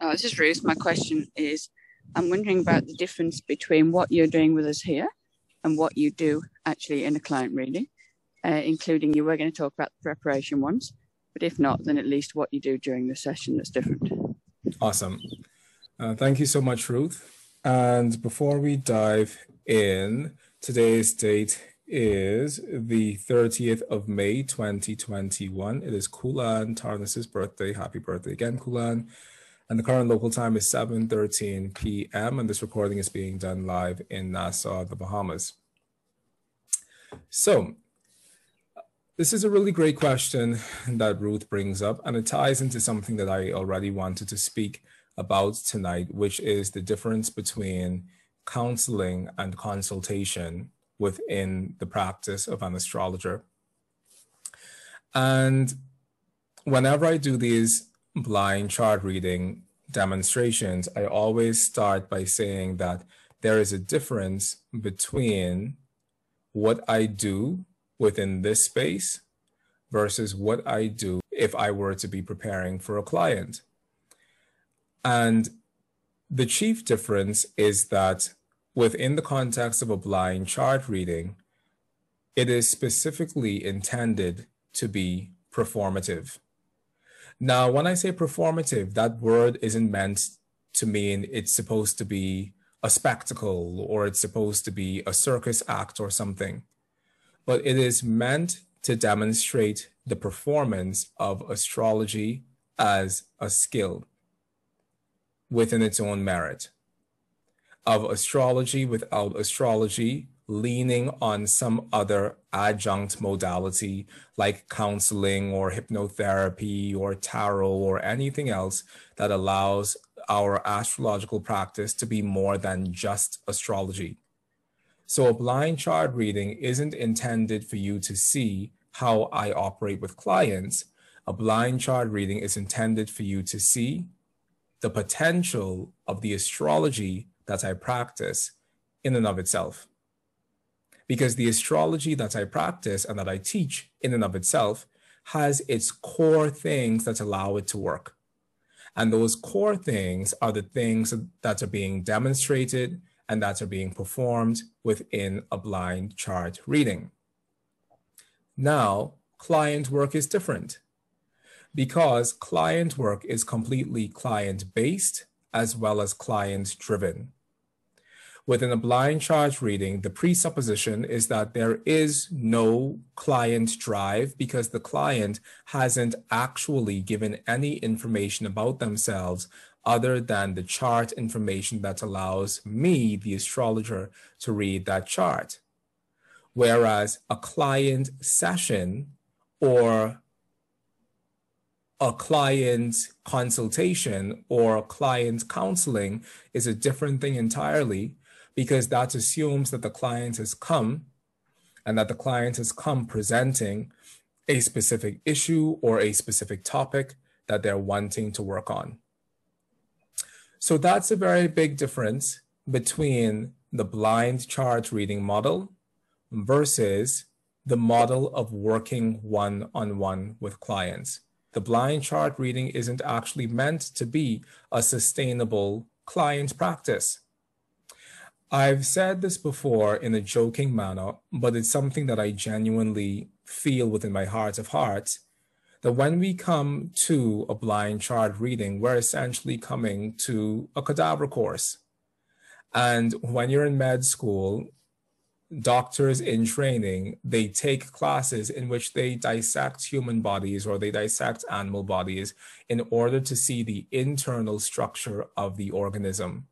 Oh, this is Ruth. My question is I'm wondering about the difference between what you're doing with us here and what you do actually in a client reading, uh, including you were going to talk about the preparation ones, but if not, then at least what you do during the session that's different. Awesome. Uh, thank you so much, Ruth. And before we dive in, today's date is the 30th of May 2021. It is Kulan Tarnas's birthday. Happy birthday again, Kulan. And the current local time is 7.13 p.m. and this recording is being done live in Nassau, the Bahamas. So this is a really great question that Ruth brings up, and it ties into something that I already wanted to speak about tonight, which is the difference between counseling and consultation within the practice of an astrologer. And whenever I do these blind chart reading demonstrations, I always start by saying that there is a difference between what I do within this space versus what I do if I were to be preparing for a client. And the chief difference is that within the context of a blind chart reading, it is specifically intended to be performative. Now, when I say performative, that word isn't meant to mean it's supposed to be a spectacle or it's supposed to be a circus act or something, but it is meant to demonstrate the performance of astrology as a skill within its own merit, of astrology without astrology leaning on some other adjunct modality like counseling or hypnotherapy or tarot or anything else that allows our astrological practice to be more than just astrology. So a blind chart reading isn't intended for you to see how I operate with clients. A blind chart reading is intended for you to see the potential of the astrology that I practice in and of itself because the astrology that I practice and that I teach in and of itself has its core things that allow it to work. And those core things are the things that are being demonstrated and that are being performed within a blind chart reading. Now, client work is different because client work is completely client based as well as client driven. Within a blind chart reading, the presupposition is that there is no client drive because the client hasn't actually given any information about themselves other than the chart information that allows me, the astrologer, to read that chart. Whereas a client session or a client consultation or client counseling is a different thing entirely because that assumes that the client has come and that the client has come presenting a specific issue or a specific topic that they're wanting to work on. So that's a very big difference between the blind chart reading model versus the model of working one on one with clients. The blind chart reading isn't actually meant to be a sustainable client practice. I've said this before in a joking manner, but it's something that I genuinely feel within my heart of hearts that when we come to a blind chart reading, we're essentially coming to a cadaver course. And when you're in med school, doctors in training, they take classes in which they dissect human bodies or they dissect animal bodies in order to see the internal structure of the organism.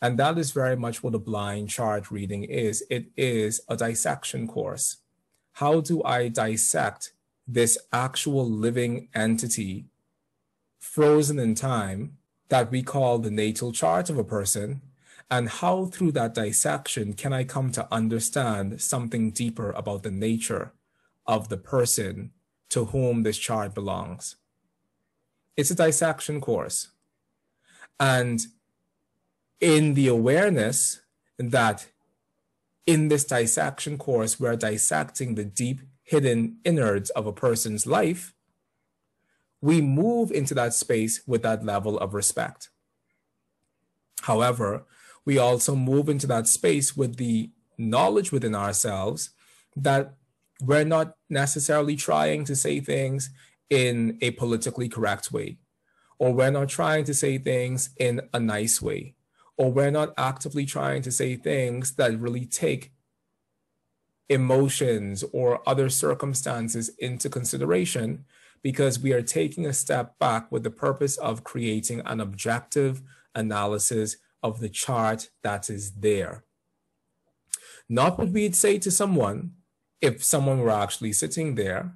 And that is very much what a blind chart reading is. It is a dissection course. How do I dissect this actual living entity frozen in time that we call the natal chart of a person? And how through that dissection can I come to understand something deeper about the nature of the person to whom this chart belongs? It's a dissection course. And in the awareness that in this dissection course, we're dissecting the deep hidden innards of a person's life, we move into that space with that level of respect. However, we also move into that space with the knowledge within ourselves that we're not necessarily trying to say things in a politically correct way, or we're not trying to say things in a nice way, or we're not actively trying to say things that really take emotions or other circumstances into consideration because we are taking a step back with the purpose of creating an objective analysis of the chart that is there. Not what we'd say to someone if someone were actually sitting there,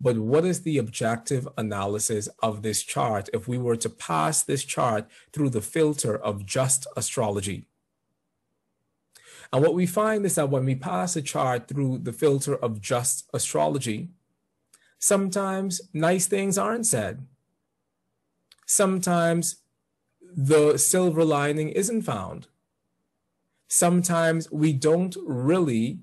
but what is the objective analysis of this chart if we were to pass this chart through the filter of just astrology? And what we find is that when we pass a chart through the filter of just astrology, sometimes nice things aren't said. Sometimes the silver lining isn't found. Sometimes we don't really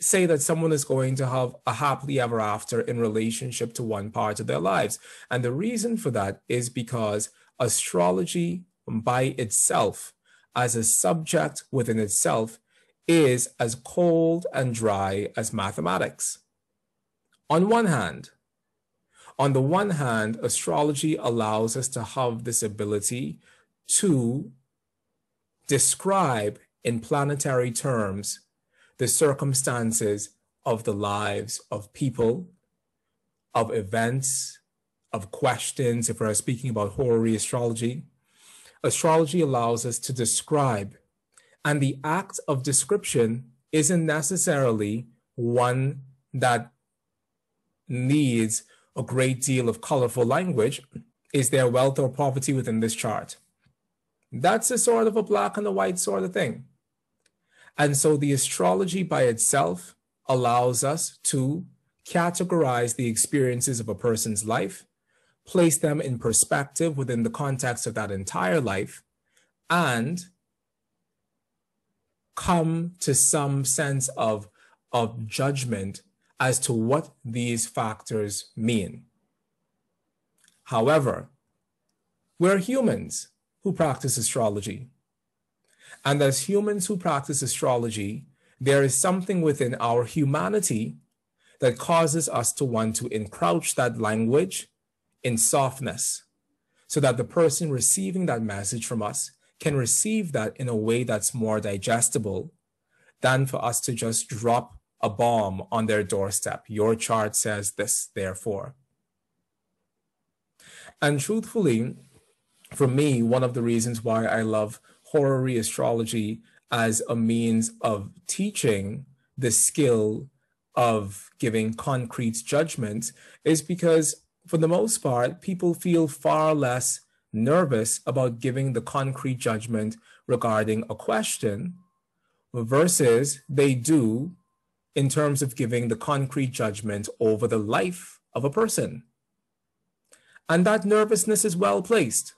say that someone is going to have a happily ever after in relationship to one part of their lives. And the reason for that is because astrology by itself as a subject within itself is as cold and dry as mathematics. On one hand, on the one hand, astrology allows us to have this ability to describe in planetary terms the circumstances of the lives of people, of events, of questions, if we're speaking about horary astrology, astrology allows us to describe. And the act of description isn't necessarily one that needs a great deal of colorful language. Is there wealth or poverty within this chart? That's a sort of a black and a white sort of thing. And so the astrology by itself allows us to categorize the experiences of a person's life place them in perspective within the context of that entire life, and come to some sense of, of judgment as to what these factors mean. However, we're humans who practice astrology. And as humans who practice astrology, there is something within our humanity that causes us to want to encroach that language in softness so that the person receiving that message from us can receive that in a way that's more digestible than for us to just drop a bomb on their doorstep. Your chart says this, therefore. And truthfully, for me, one of the reasons why I love horary astrology as a means of teaching the skill of giving concrete judgments is because for the most part, people feel far less nervous about giving the concrete judgment regarding a question versus they do in terms of giving the concrete judgment over the life of a person. And that nervousness is well placed.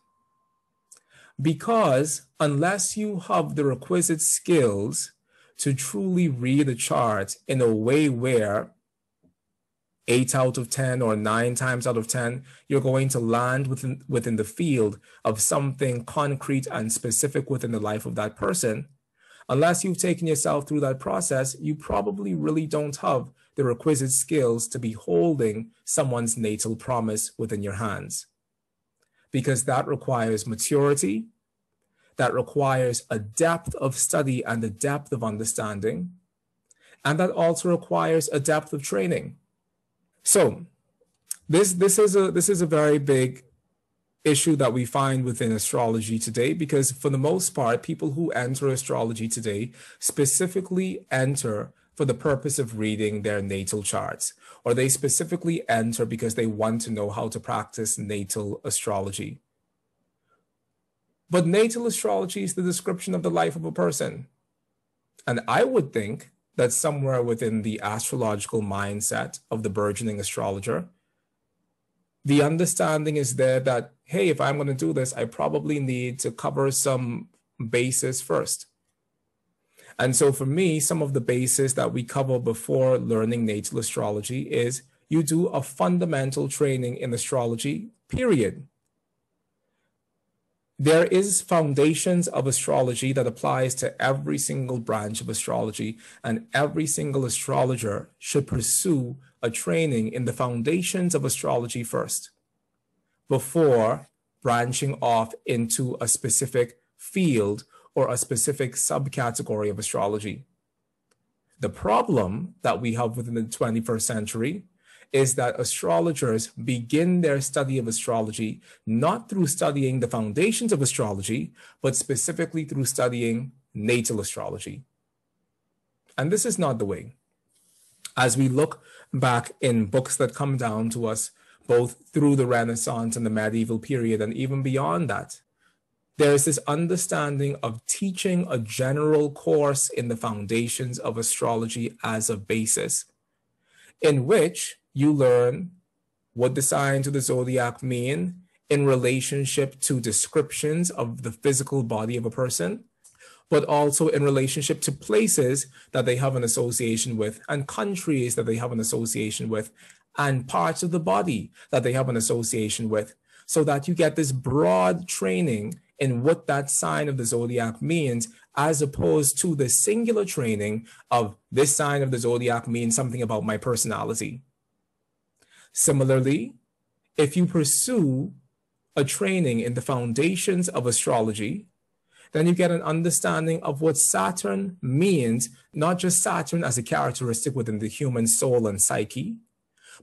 Because unless you have the requisite skills to truly read a chart in a way where eight out of 10 or nine times out of 10, you're going to land within, within the field of something concrete and specific within the life of that person. Unless you've taken yourself through that process, you probably really don't have the requisite skills to be holding someone's natal promise within your hands. Because that requires maturity, that requires a depth of study and a depth of understanding, and that also requires a depth of training. So this this is a this is a very big issue that we find within astrology today because for the most part people who enter astrology today specifically enter for the purpose of reading their natal charts or they specifically enter because they want to know how to practice natal astrology but natal astrology is the description of the life of a person and i would think that somewhere within the astrological mindset of the burgeoning astrologer, the understanding is there that, hey, if I'm going to do this, I probably need to cover some bases first. And so for me, some of the bases that we cover before learning natal astrology is you do a fundamental training in astrology, period. There is foundations of astrology that applies to every single branch of astrology, and every single astrologer should pursue a training in the foundations of astrology first before branching off into a specific field or a specific subcategory of astrology. The problem that we have within the 21st century is that astrologers begin their study of astrology not through studying the foundations of astrology, but specifically through studying natal astrology. And this is not the way. As we look back in books that come down to us, both through the Renaissance and the medieval period, and even beyond that, there is this understanding of teaching a general course in the foundations of astrology as a basis, in which you learn what the signs of the zodiac mean in relationship to descriptions of the physical body of a person, but also in relationship to places that they have an association with and countries that they have an association with and parts of the body that they have an association with, so that you get this broad training in what that sign of the zodiac means, as opposed to the singular training of this sign of the zodiac means something about my personality. Similarly, if you pursue a training in the foundations of astrology, then you get an understanding of what Saturn means, not just Saturn as a characteristic within the human soul and psyche,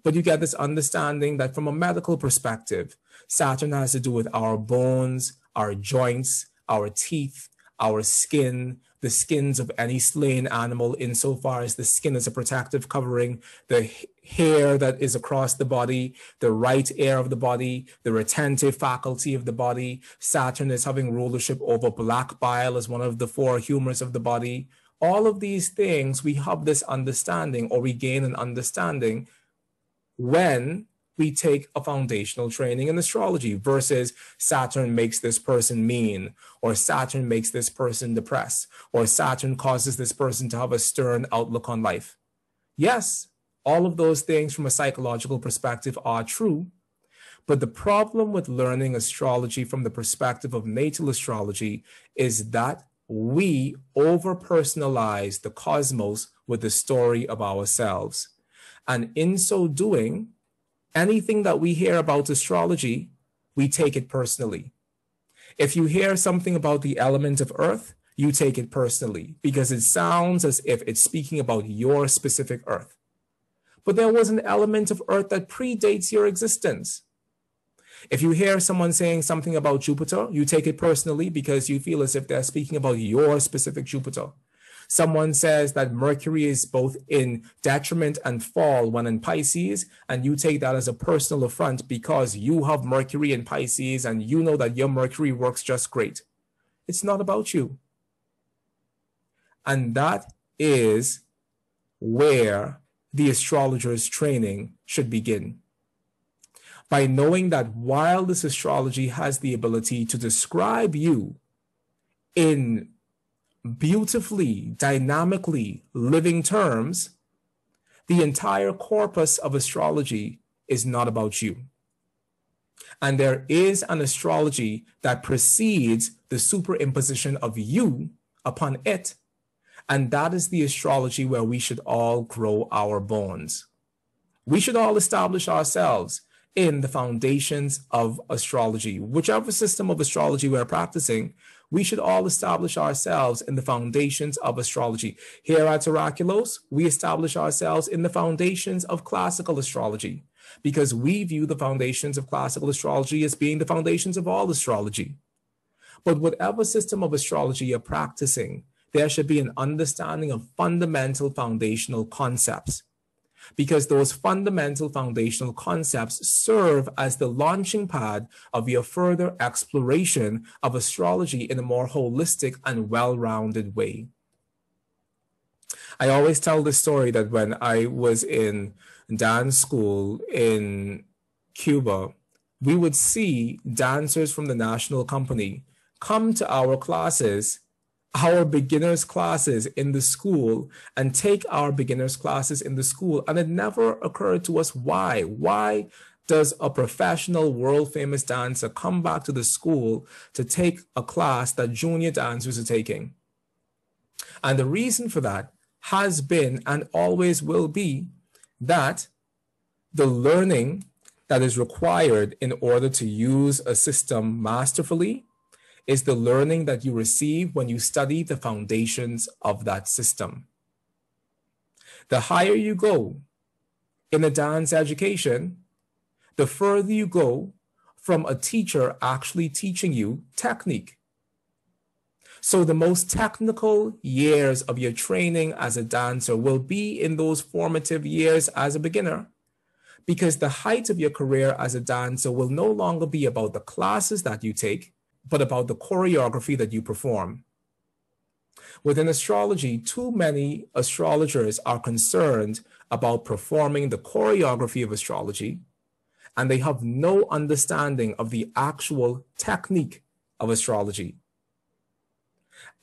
but you get this understanding that from a medical perspective, Saturn has to do with our bones, our joints, our teeth, our skin, the skins of any slain animal insofar as the skin is a protective covering, the hair that is across the body, the right ear of the body, the retentive faculty of the body. Saturn is having rulership over black bile as one of the four humors of the body. All of these things, we have this understanding or we gain an understanding when we take a foundational training in astrology versus Saturn makes this person mean, or Saturn makes this person depressed, or Saturn causes this person to have a stern outlook on life. Yes, all of those things from a psychological perspective are true. But the problem with learning astrology from the perspective of natal astrology is that we over personalize the cosmos with the story of ourselves. And in so doing, anything that we hear about astrology, we take it personally. If you hear something about the element of earth, you take it personally because it sounds as if it's speaking about your specific earth. But there was an element of earth that predates your existence. If you hear someone saying something about Jupiter, you take it personally because you feel as if they're speaking about your specific Jupiter. Someone says that Mercury is both in detriment and fall when in Pisces, and you take that as a personal affront because you have Mercury in Pisces and you know that your Mercury works just great. It's not about you. And that is where the astrologer's training should begin. By knowing that while this astrology has the ability to describe you in beautifully, dynamically living terms, the entire corpus of astrology is not about you. And there is an astrology that precedes the superimposition of you upon it. And that is the astrology where we should all grow our bones. We should all establish ourselves in the foundations of astrology, whichever system of astrology we're practicing, we should all establish ourselves in the foundations of astrology. Here at Oraculos, we establish ourselves in the foundations of classical astrology because we view the foundations of classical astrology as being the foundations of all astrology. But whatever system of astrology you're practicing, there should be an understanding of fundamental foundational concepts because those fundamental foundational concepts serve as the launching pad of your further exploration of astrology in a more holistic and well rounded way. I always tell the story that when I was in dance school in Cuba, we would see dancers from the national company come to our classes our beginners classes in the school and take our beginners classes in the school. And it never occurred to us why. Why does a professional world famous dancer come back to the school to take a class that junior dancers are taking? And the reason for that has been and always will be that the learning that is required in order to use a system masterfully is the learning that you receive when you study the foundations of that system. The higher you go in a dance education, the further you go from a teacher actually teaching you technique. So the most technical years of your training as a dancer will be in those formative years as a beginner because the height of your career as a dancer will no longer be about the classes that you take, but about the choreography that you perform. Within astrology, too many astrologers are concerned about performing the choreography of astrology, and they have no understanding of the actual technique of astrology.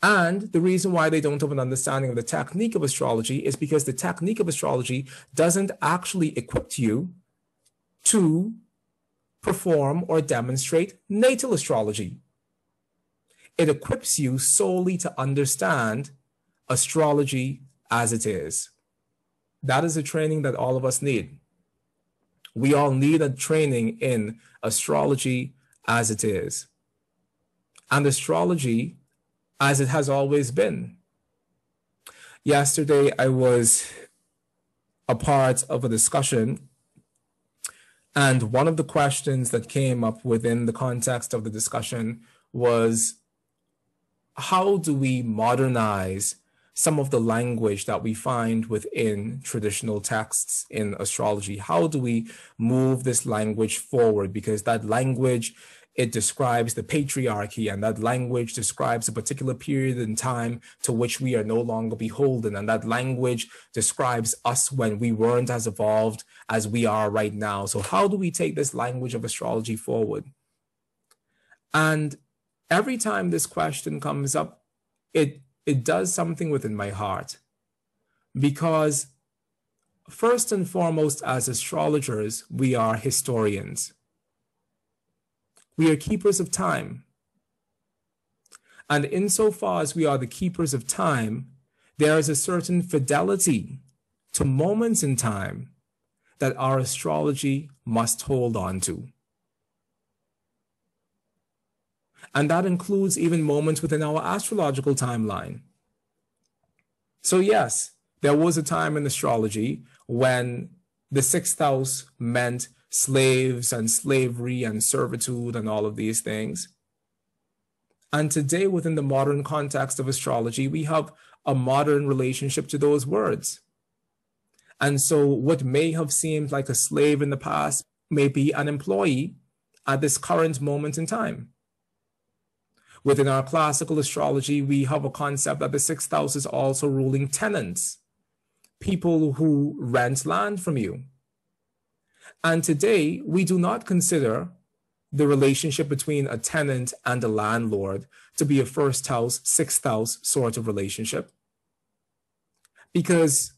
And the reason why they don't have an understanding of the technique of astrology is because the technique of astrology doesn't actually equip you to perform or demonstrate natal astrology. It equips you solely to understand astrology as it is. That is a training that all of us need. We all need a training in astrology as it is. And astrology as it has always been. Yesterday, I was a part of a discussion, and one of the questions that came up within the context of the discussion was how do we modernize some of the language that we find within traditional texts in astrology? How do we move this language forward? Because that language it describes the patriarchy and that language describes a particular period in time to which we are no longer beholden and that language describes us when we weren't as evolved as we are right now so how do we take this language of astrology forward and every time this question comes up it it does something within my heart because first and foremost as astrologers we are historians we are keepers of time. And insofar as we are the keepers of time, there is a certain fidelity to moments in time that our astrology must hold on to. And that includes even moments within our astrological timeline. So, yes, there was a time in astrology when the sixth house meant slaves and slavery and servitude and all of these things. And today, within the modern context of astrology, we have a modern relationship to those words. And so, what may have seemed like a slave in the past may be an employee at this current moment in time. Within our classical astrology, we have a concept that the sixth house is also ruling tenants, people who rent land from you. And today, we do not consider the relationship between a tenant and a landlord to be a first house, sixth house sort of relationship. Because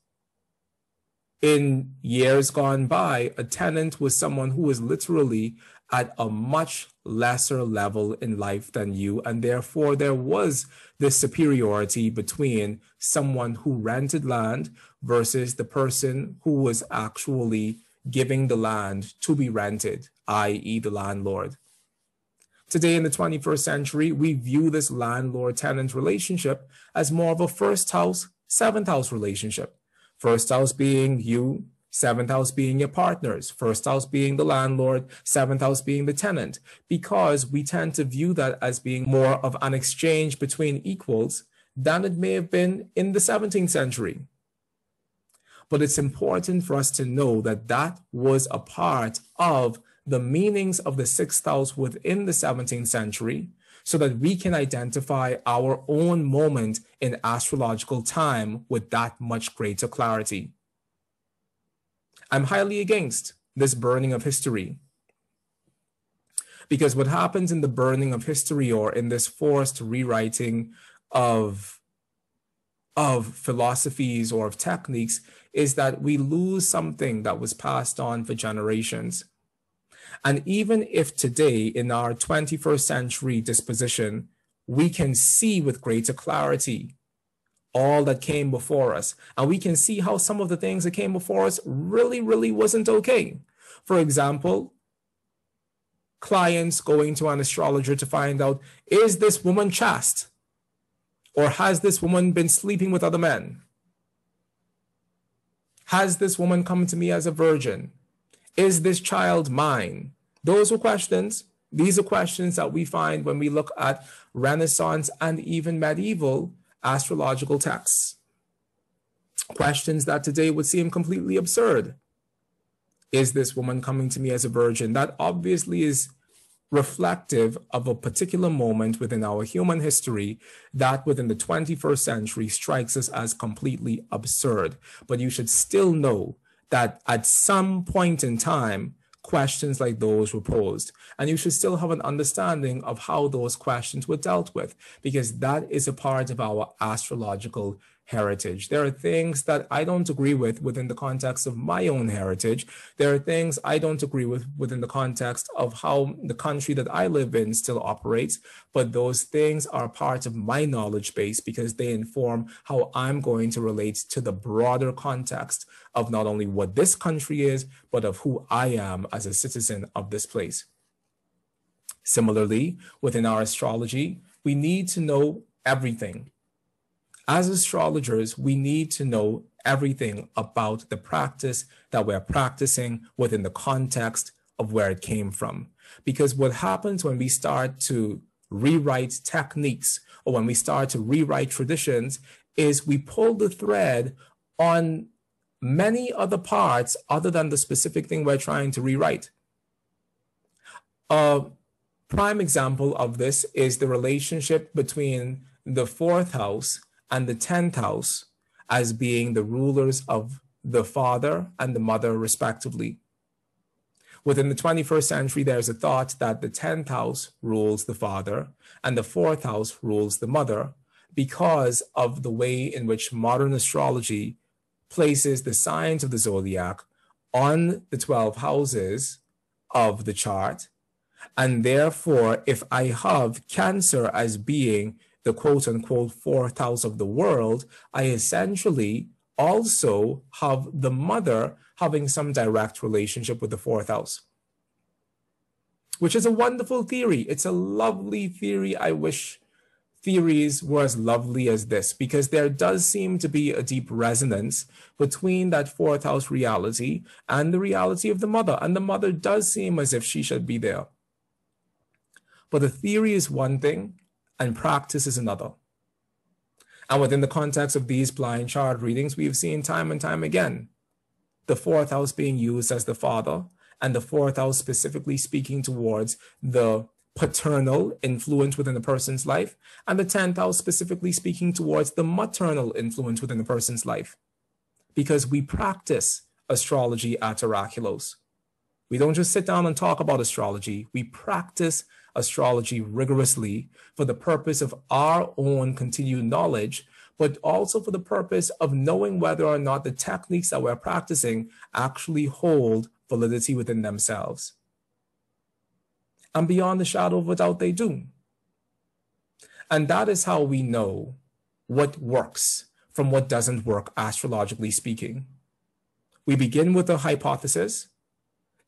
in years gone by, a tenant was someone who was literally at a much lesser level in life than you. And therefore, there was this superiority between someone who rented land versus the person who was actually giving the land to be rented, i.e., the landlord. Today, in the 21st century, we view this landlord tenant relationship as more of a first house, seventh house relationship. First house being you, seventh house being your partners, first house being the landlord, seventh house being the tenant, because we tend to view that as being more of an exchange between equals than it may have been in the 17th century. But it's important for us to know that that was a part of the meanings of the sixth house within the 17th century so that we can identify our own moment in astrological time with that much greater clarity. I'm highly against this burning of history. Because what happens in the burning of history or in this forced rewriting of, of philosophies or of techniques is that we lose something that was passed on for generations. And even if today, in our 21st century disposition, we can see with greater clarity all that came before us, and we can see how some of the things that came before us really, really wasn't okay. For example, clients going to an astrologer to find out is this woman chaste? Or has this woman been sleeping with other men? Has this woman come to me as a virgin? Is this child mine? Those are questions. These are questions that we find when we look at Renaissance and even medieval astrological texts. Questions that today would seem completely absurd. Is this woman coming to me as a virgin? That obviously is reflective of a particular moment within our human history that within the 21st century strikes us as completely absurd. But you should still know that at some point in time, questions like those were posed. And you should still have an understanding of how those questions were dealt with, because that is a part of our astrological heritage. There are things that I don't agree with within the context of my own heritage. There are things I don't agree with within the context of how the country that I live in still operates. But those things are part of my knowledge base because they inform how I'm going to relate to the broader context of not only what this country is, but of who I am as a citizen of this place. Similarly, within our astrology, we need to know everything as astrologers, we need to know everything about the practice that we're practicing within the context of where it came from. Because what happens when we start to rewrite techniques or when we start to rewrite traditions is we pull the thread on many other parts other than the specific thing we're trying to rewrite. A prime example of this is the relationship between the fourth house and the 10th house as being the rulers of the father and the mother, respectively. Within the 21st century, there's a thought that the 10th house rules the father and the fourth house rules the mother because of the way in which modern astrology places the signs of the zodiac on the 12 houses of the chart. And therefore, if I have Cancer as being the quote unquote fourth house of the world, I essentially also have the mother having some direct relationship with the fourth house, which is a wonderful theory. It's a lovely theory. I wish theories were as lovely as this because there does seem to be a deep resonance between that fourth house reality and the reality of the mother. And the mother does seem as if she should be there. But the theory is one thing, and practice is another. And within the context of these blind chart readings, we have seen time and time again the fourth house being used as the father, and the fourth house specifically speaking towards the paternal influence within a person's life, and the 10th house specifically speaking towards the maternal influence within a person's life. Because we practice astrology at Oraculos. We don't just sit down and talk about astrology, we practice astrology rigorously for the purpose of our own continued knowledge, but also for the purpose of knowing whether or not the techniques that we're practicing actually hold validity within themselves. And beyond the shadow of a doubt, they do. And that is how we know what works from what doesn't work, astrologically speaking. We begin with a hypothesis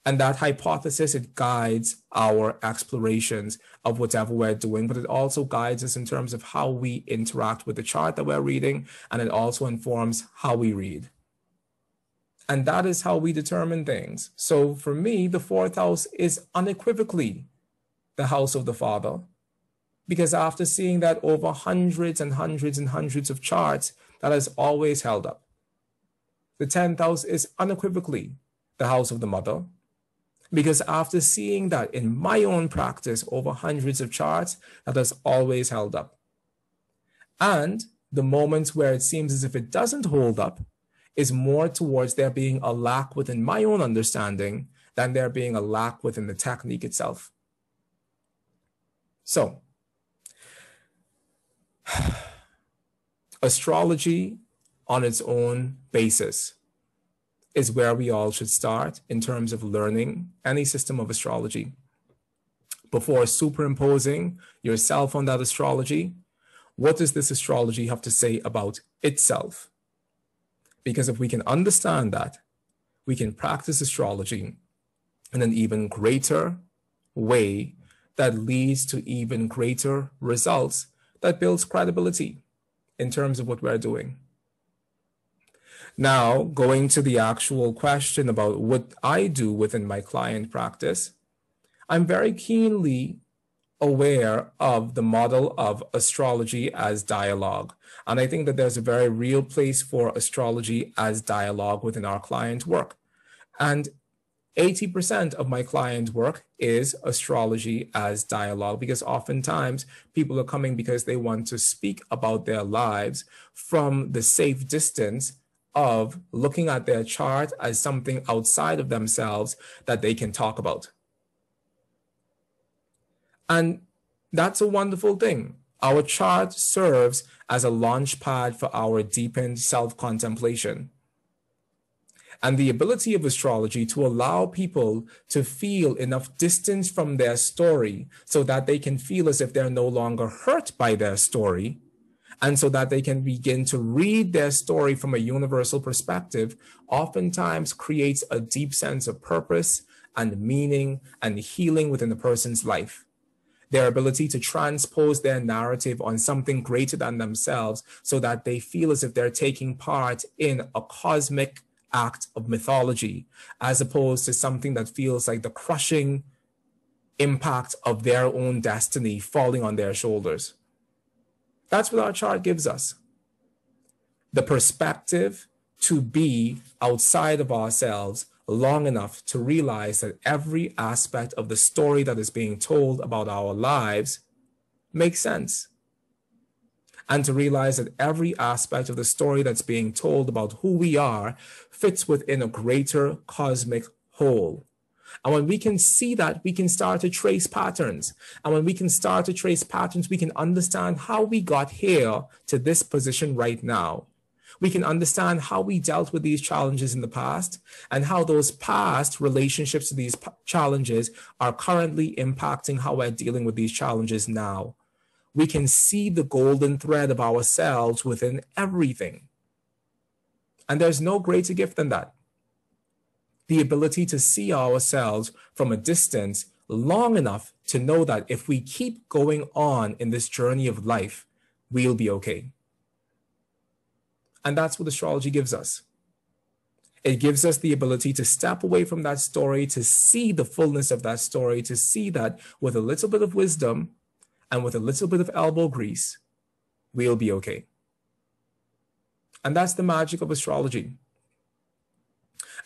and that hypothesis, it guides our explorations of whatever we're doing, but it also guides us in terms of how we interact with the chart that we're reading, and it also informs how we read. And that is how we determine things. So for me, the fourth house is unequivocally the house of the Father. Because after seeing that over hundreds and hundreds and hundreds of charts, that has always held up. The 10th house is unequivocally the house of the Mother. Because after seeing that in my own practice over hundreds of charts, that has always held up. And the moments where it seems as if it doesn't hold up is more towards there being a lack within my own understanding than there being a lack within the technique itself. So, astrology on its own basis is where we all should start in terms of learning any system of astrology. Before superimposing yourself on that astrology, what does this astrology have to say about itself? Because if we can understand that, we can practice astrology in an even greater way that leads to even greater results that builds credibility in terms of what we're doing. Now, going to the actual question about what I do within my client practice, I'm very keenly aware of the model of astrology as dialogue. And I think that there's a very real place for astrology as dialogue within our client work. And 80% of my client work is astrology as dialogue because oftentimes people are coming because they want to speak about their lives from the safe distance of looking at their chart as something outside of themselves that they can talk about. And that's a wonderful thing. Our chart serves as a launch pad for our deepened self contemplation. And the ability of astrology to allow people to feel enough distance from their story so that they can feel as if they're no longer hurt by their story and so that they can begin to read their story from a universal perspective, oftentimes creates a deep sense of purpose and meaning and healing within the person's life. Their ability to transpose their narrative on something greater than themselves so that they feel as if they're taking part in a cosmic act of mythology, as opposed to something that feels like the crushing impact of their own destiny falling on their shoulders. That's what our chart gives us. The perspective to be outside of ourselves long enough to realize that every aspect of the story that is being told about our lives makes sense. And to realize that every aspect of the story that's being told about who we are fits within a greater cosmic whole. And when we can see that, we can start to trace patterns. And when we can start to trace patterns, we can understand how we got here to this position right now. We can understand how we dealt with these challenges in the past and how those past relationships to these challenges are currently impacting how we're dealing with these challenges now. We can see the golden thread of ourselves within everything. And there's no greater gift than that the ability to see ourselves from a distance long enough to know that if we keep going on in this journey of life, we'll be okay. And that's what astrology gives us. It gives us the ability to step away from that story, to see the fullness of that story, to see that with a little bit of wisdom and with a little bit of elbow grease, we'll be okay. And that's the magic of astrology.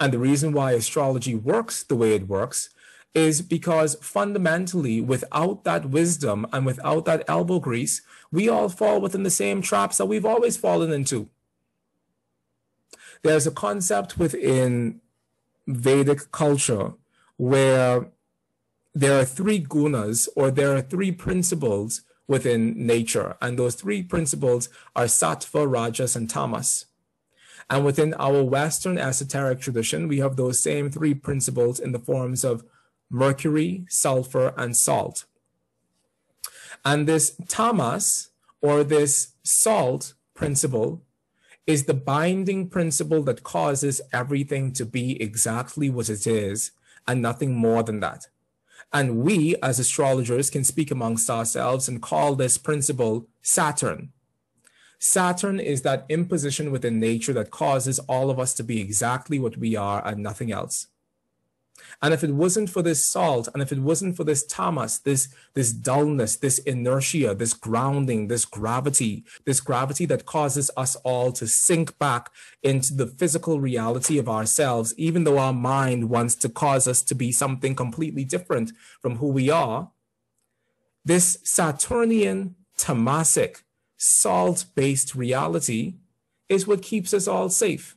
And the reason why astrology works the way it works is because fundamentally, without that wisdom and without that elbow grease, we all fall within the same traps that we've always fallen into. There's a concept within Vedic culture where there are three gunas or there are three principles within nature, and those three principles are sattva, rajas, and tamas. And within our Western esoteric tradition, we have those same three principles in the forms of mercury, sulfur, and salt. And this tamas, or this salt principle, is the binding principle that causes everything to be exactly what it is and nothing more than that. And we, as astrologers, can speak amongst ourselves and call this principle Saturn. Saturn is that imposition within nature that causes all of us to be exactly what we are and nothing else. And if it wasn't for this salt, and if it wasn't for this tamas, this, this dullness, this inertia, this grounding, this gravity, this gravity that causes us all to sink back into the physical reality of ourselves, even though our mind wants to cause us to be something completely different from who we are, this Saturnian tamasic salt based reality is what keeps us all safe.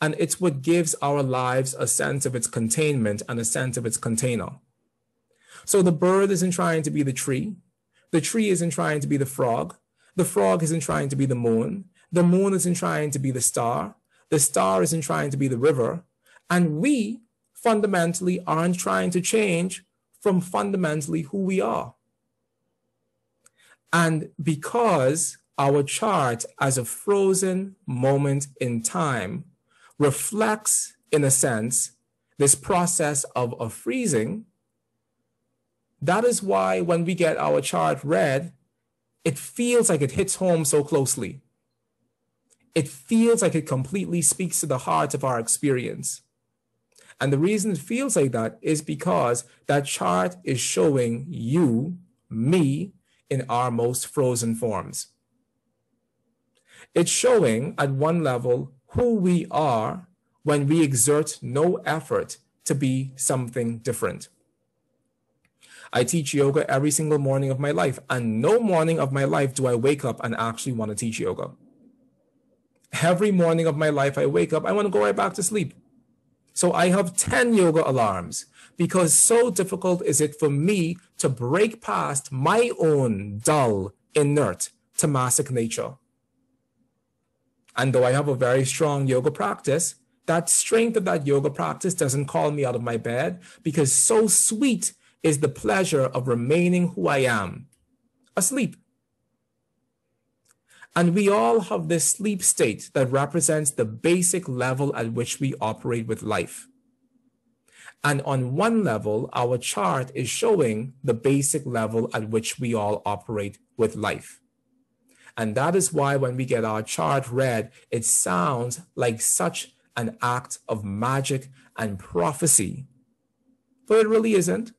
And it's what gives our lives a sense of its containment and a sense of its container. So the bird isn't trying to be the tree. The tree isn't trying to be the frog. The frog isn't trying to be the moon. The moon isn't trying to be the star. The star isn't trying to be the river. And we fundamentally aren't trying to change from fundamentally who we are. And because our chart as a frozen moment in time reflects, in a sense, this process of a freezing, that is why when we get our chart read, it feels like it hits home so closely. It feels like it completely speaks to the heart of our experience. And the reason it feels like that is because that chart is showing you, me, in our most frozen forms. It's showing at one level who we are when we exert no effort to be something different. I teach yoga every single morning of my life, and no morning of my life do I wake up and actually want to teach yoga. Every morning of my life, I wake up, I want to go right back to sleep. So I have 10 yoga alarms because so difficult is it for me to break past my own dull, inert, tamasic nature. And though I have a very strong yoga practice, that strength of that yoga practice doesn't call me out of my bed because so sweet is the pleasure of remaining who I am, asleep. And we all have this sleep state that represents the basic level at which we operate with life. And on one level, our chart is showing the basic level at which we all operate with life. And that is why when we get our chart read, it sounds like such an act of magic and prophecy. But it really isn't.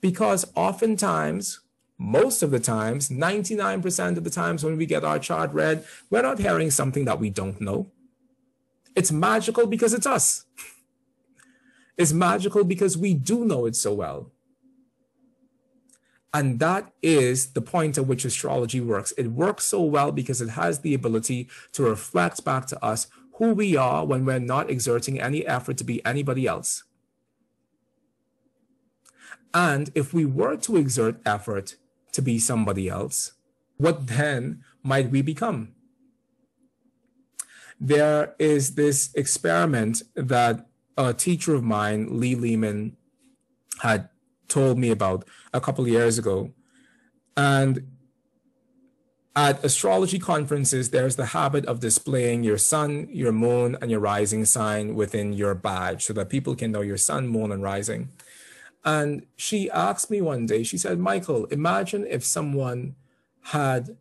Because oftentimes most of the times, 99% of the times when we get our chart read, we're not hearing something that we don't know. It's magical because it's us. It's magical because we do know it so well. And that is the point at which astrology works. It works so well because it has the ability to reflect back to us who we are when we're not exerting any effort to be anybody else. And if we were to exert effort to be somebody else, what then might we become? There is this experiment that a teacher of mine, Lee Lehman, had told me about a couple of years ago. And at astrology conferences, there's the habit of displaying your sun, your moon, and your rising sign within your badge so that people can know your sun, moon, and rising. And she asked me one day, she said, Mychal, imagine if someone had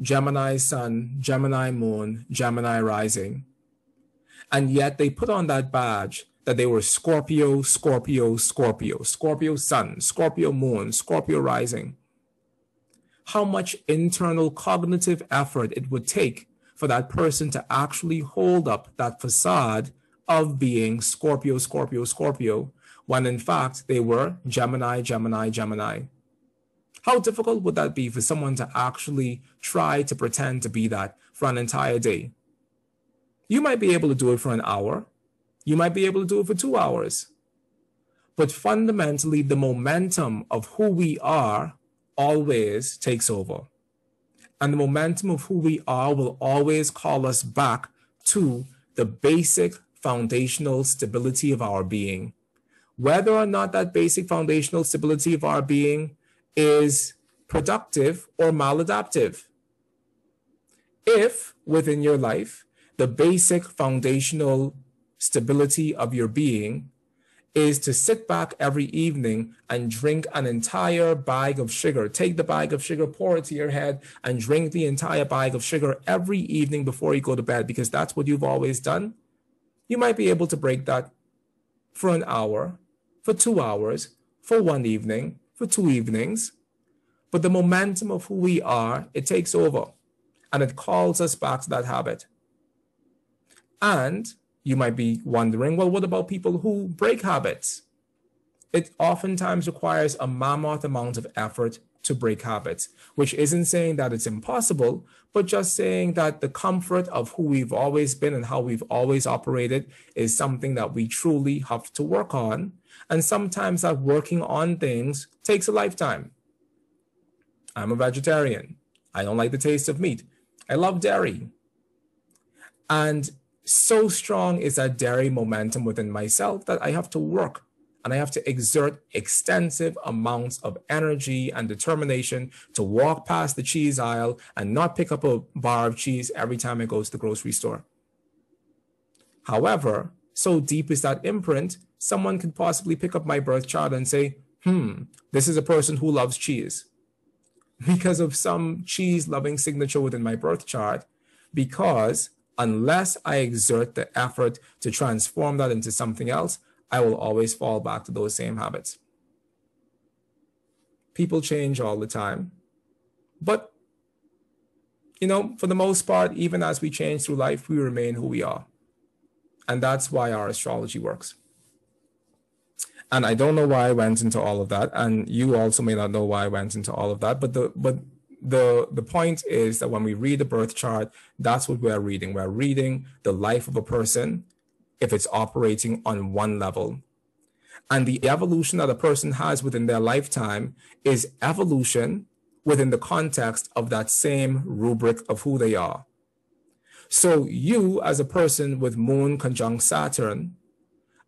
Gemini sun, Gemini moon, Gemini rising, and yet they put on that badge that they were Scorpio, Scorpio, Scorpio, Scorpio sun, Scorpio moon, Scorpio rising. How much internal cognitive effort it would take for that person to actually hold up that facade of being Scorpio, Scorpio, Scorpio, when in fact they were Gemini, Gemini, Gemini. How difficult would that be for someone to actually try to pretend to be that for an entire day? You might be able to do it for an hour. You might be able to do it for two hours. But fundamentally, the momentum of who we are always takes over. And the momentum of who we are will always call us back to the basic foundational stability of our being whether or not that basic foundational stability of our being is productive or maladaptive. If within your life, the basic foundational stability of your being is to sit back every evening and drink an entire bag of sugar. Take the bag of sugar, pour it to your head, and drink the entire bag of sugar every evening before you go to bed because that's what you've always done. You might be able to break that for an hour for two hours, for one evening, for two evenings. But the momentum of who we are, it takes over and it calls us back to that habit. And you might be wondering, well, what about people who break habits? It oftentimes requires a mammoth amount of effort to break habits, which isn't saying that it's impossible, but just saying that the comfort of who we've always been and how we've always operated is something that we truly have to work on. And sometimes that working on things takes a lifetime. I'm a vegetarian. I don't like the taste of meat. I love dairy. And so strong is that dairy momentum within myself that I have to work and I have to exert extensive amounts of energy and determination to walk past the cheese aisle and not pick up a bar of cheese every time I go to the grocery store. However, so deep is that imprint, someone could possibly pick up my birth chart and say, hmm, this is a person who loves cheese. Because of some cheese loving signature within my birth chart, because unless I exert the effort to transform that into something else, I will always fall back to those same habits. People change all the time. But, you know, for the most part, even as we change through life, we remain who we are. And that's why our astrology works. And I don't know why I went into all of that. And you also may not know why I went into all of that. But the but the the point is that when we read the birth chart, that's what we're reading. We're reading the life of a person if it's operating on one level. And the evolution that a person has within their lifetime is evolution within the context of that same rubric of who they are. So you, as a person with moon conjunct Saturn,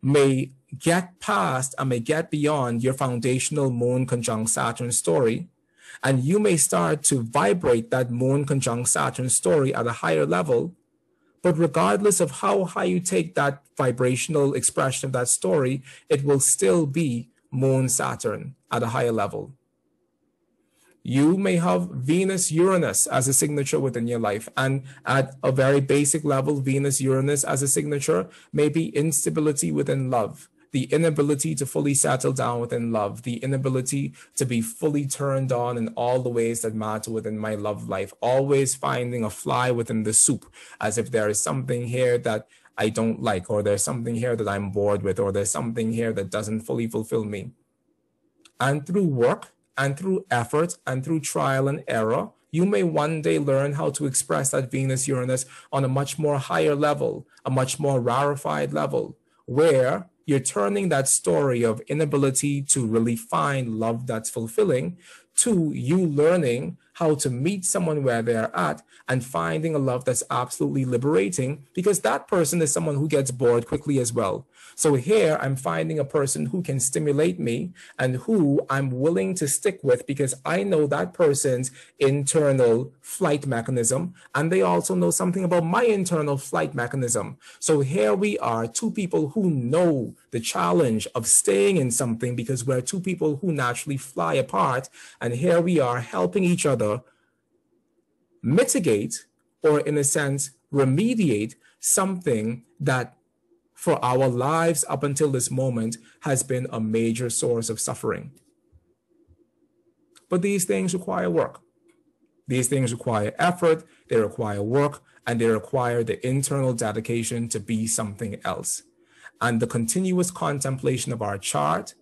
may get past and may get beyond your foundational moon conjunct Saturn story. And you may start to vibrate that moon conjunct Saturn story at a higher level but regardless of how high you take that vibrational expression of that story, it will still be Moon Saturn at a higher level. You may have Venus Uranus as a signature within your life. And at a very basic level, Venus Uranus as a signature may be instability within love the inability to fully settle down within love, the inability to be fully turned on in all the ways that matter within my love life, always finding a fly within the soup, as if there is something here that I don't like, or there's something here that I'm bored with, or there's something here that doesn't fully fulfill me. And through work and through effort and through trial and error, you may one day learn how to express that Venus Uranus on a much more higher level, a much more rarefied level, where you're turning that story of inability to really find love that's fulfilling to you learning how to meet someone where they're at and finding a love that's absolutely liberating because that person is someone who gets bored quickly as well. So here I'm finding a person who can stimulate me and who I'm willing to stick with because I know that person's internal flight mechanism and they also know something about my internal flight mechanism. So here we are, two people who know the challenge of staying in something because we're two people who naturally fly apart. And here we are helping each other mitigate or in a sense remediate something that for our lives up until this moment has been a major source of suffering. But these things require work. These things require effort, they require work, and they require the internal dedication to be something else. And the continuous contemplation of our chart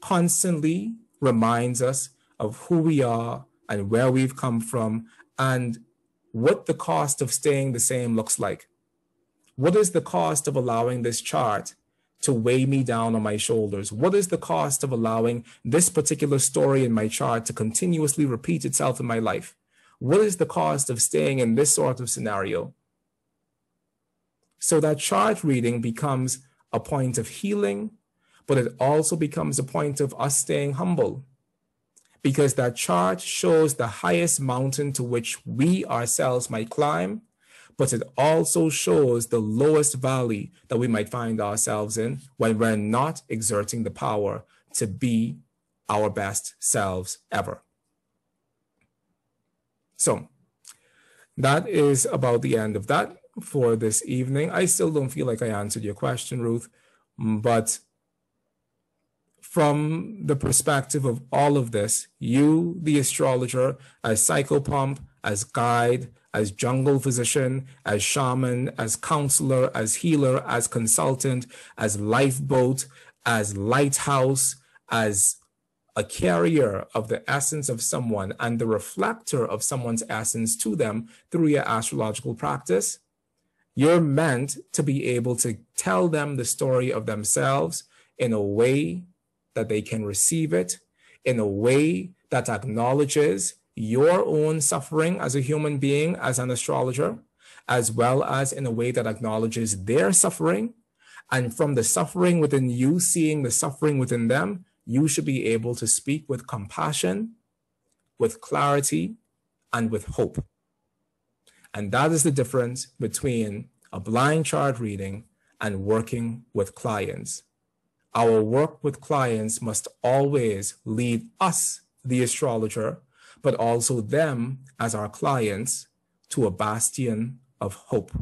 constantly reminds us of who we are and where we've come from and what the cost of staying the same looks like. What is the cost of allowing this chart to weigh me down on my shoulders? What is the cost of allowing this particular story in my chart to continuously repeat itself in my life? What is the cost of staying in this sort of scenario? So that chart reading becomes a point of healing, but it also becomes a point of us staying humble because that chart shows the highest mountain to which we ourselves might climb but it also shows the lowest valley that we might find ourselves in when we're not exerting the power to be our best selves ever. So that is about the end of that for this evening. I still don't feel like I answered your question, Ruth, but from the perspective of all of this, you, the astrologer, as psychopomp, as guide, as jungle physician, as shaman, as counselor, as healer, as consultant, as lifeboat, as lighthouse, as a carrier of the essence of someone and the reflector of someone's essence to them through your astrological practice, you're meant to be able to tell them the story of themselves in a way that they can receive it, in a way that acknowledges your own suffering as a human being, as an astrologer, as well as in a way that acknowledges their suffering. And from the suffering within you, seeing the suffering within them, you should be able to speak with compassion, with clarity, and with hope. And that is the difference between a blind chart reading and working with clients. Our work with clients must always lead us, the astrologer, but also them as our clients to a bastion of hope.